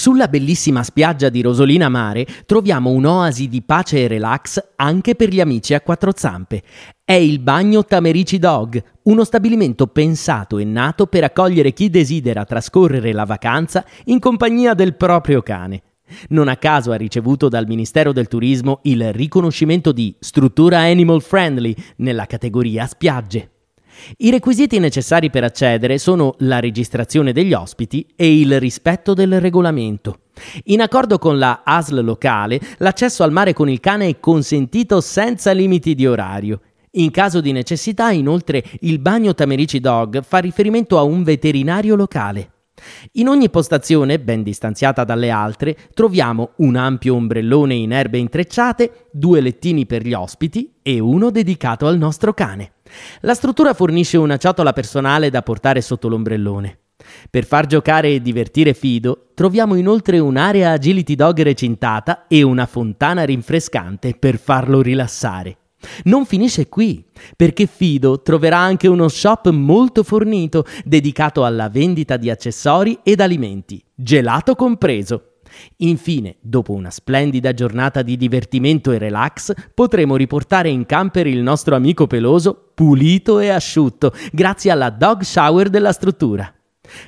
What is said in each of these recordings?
Sulla bellissima spiaggia di Rosolina Mare troviamo un'oasi di pace e relax anche per gli amici a quattro zampe. È il Bagno Tamerici Dog, uno stabilimento pensato e nato per accogliere chi desidera trascorrere la vacanza in compagnia del proprio cane. Non a caso ha ricevuto dal Ministero del Turismo il riconoscimento di struttura animal friendly nella categoria spiagge. I requisiti necessari per accedere sono la registrazione degli ospiti e il rispetto del regolamento. In accordo con la ASL locale, l'accesso al mare con il cane è consentito senza limiti di orario. In caso di necessità, inoltre, il bagno Tamerici Dog fa riferimento a un veterinario locale. In ogni postazione, ben distanziata dalle altre, troviamo un ampio ombrellone in erbe intrecciate, due lettini per gli ospiti e uno dedicato al nostro cane. La struttura fornisce una ciotola personale da portare sotto l'ombrellone. Per far giocare e divertire Fido, troviamo inoltre un'area agility dog recintata e una fontana rinfrescante per farlo rilassare. Non finisce qui, perché Fido troverà anche uno shop molto fornito dedicato alla vendita di accessori ed alimenti, gelato compreso. Infine, dopo una splendida giornata di divertimento e relax, potremo riportare in camper il nostro amico peloso pulito e asciutto, grazie alla dog shower della struttura.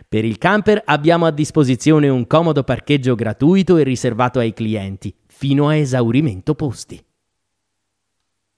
Per il camper abbiamo a disposizione un comodo parcheggio gratuito e riservato ai clienti, fino a esaurimento posti.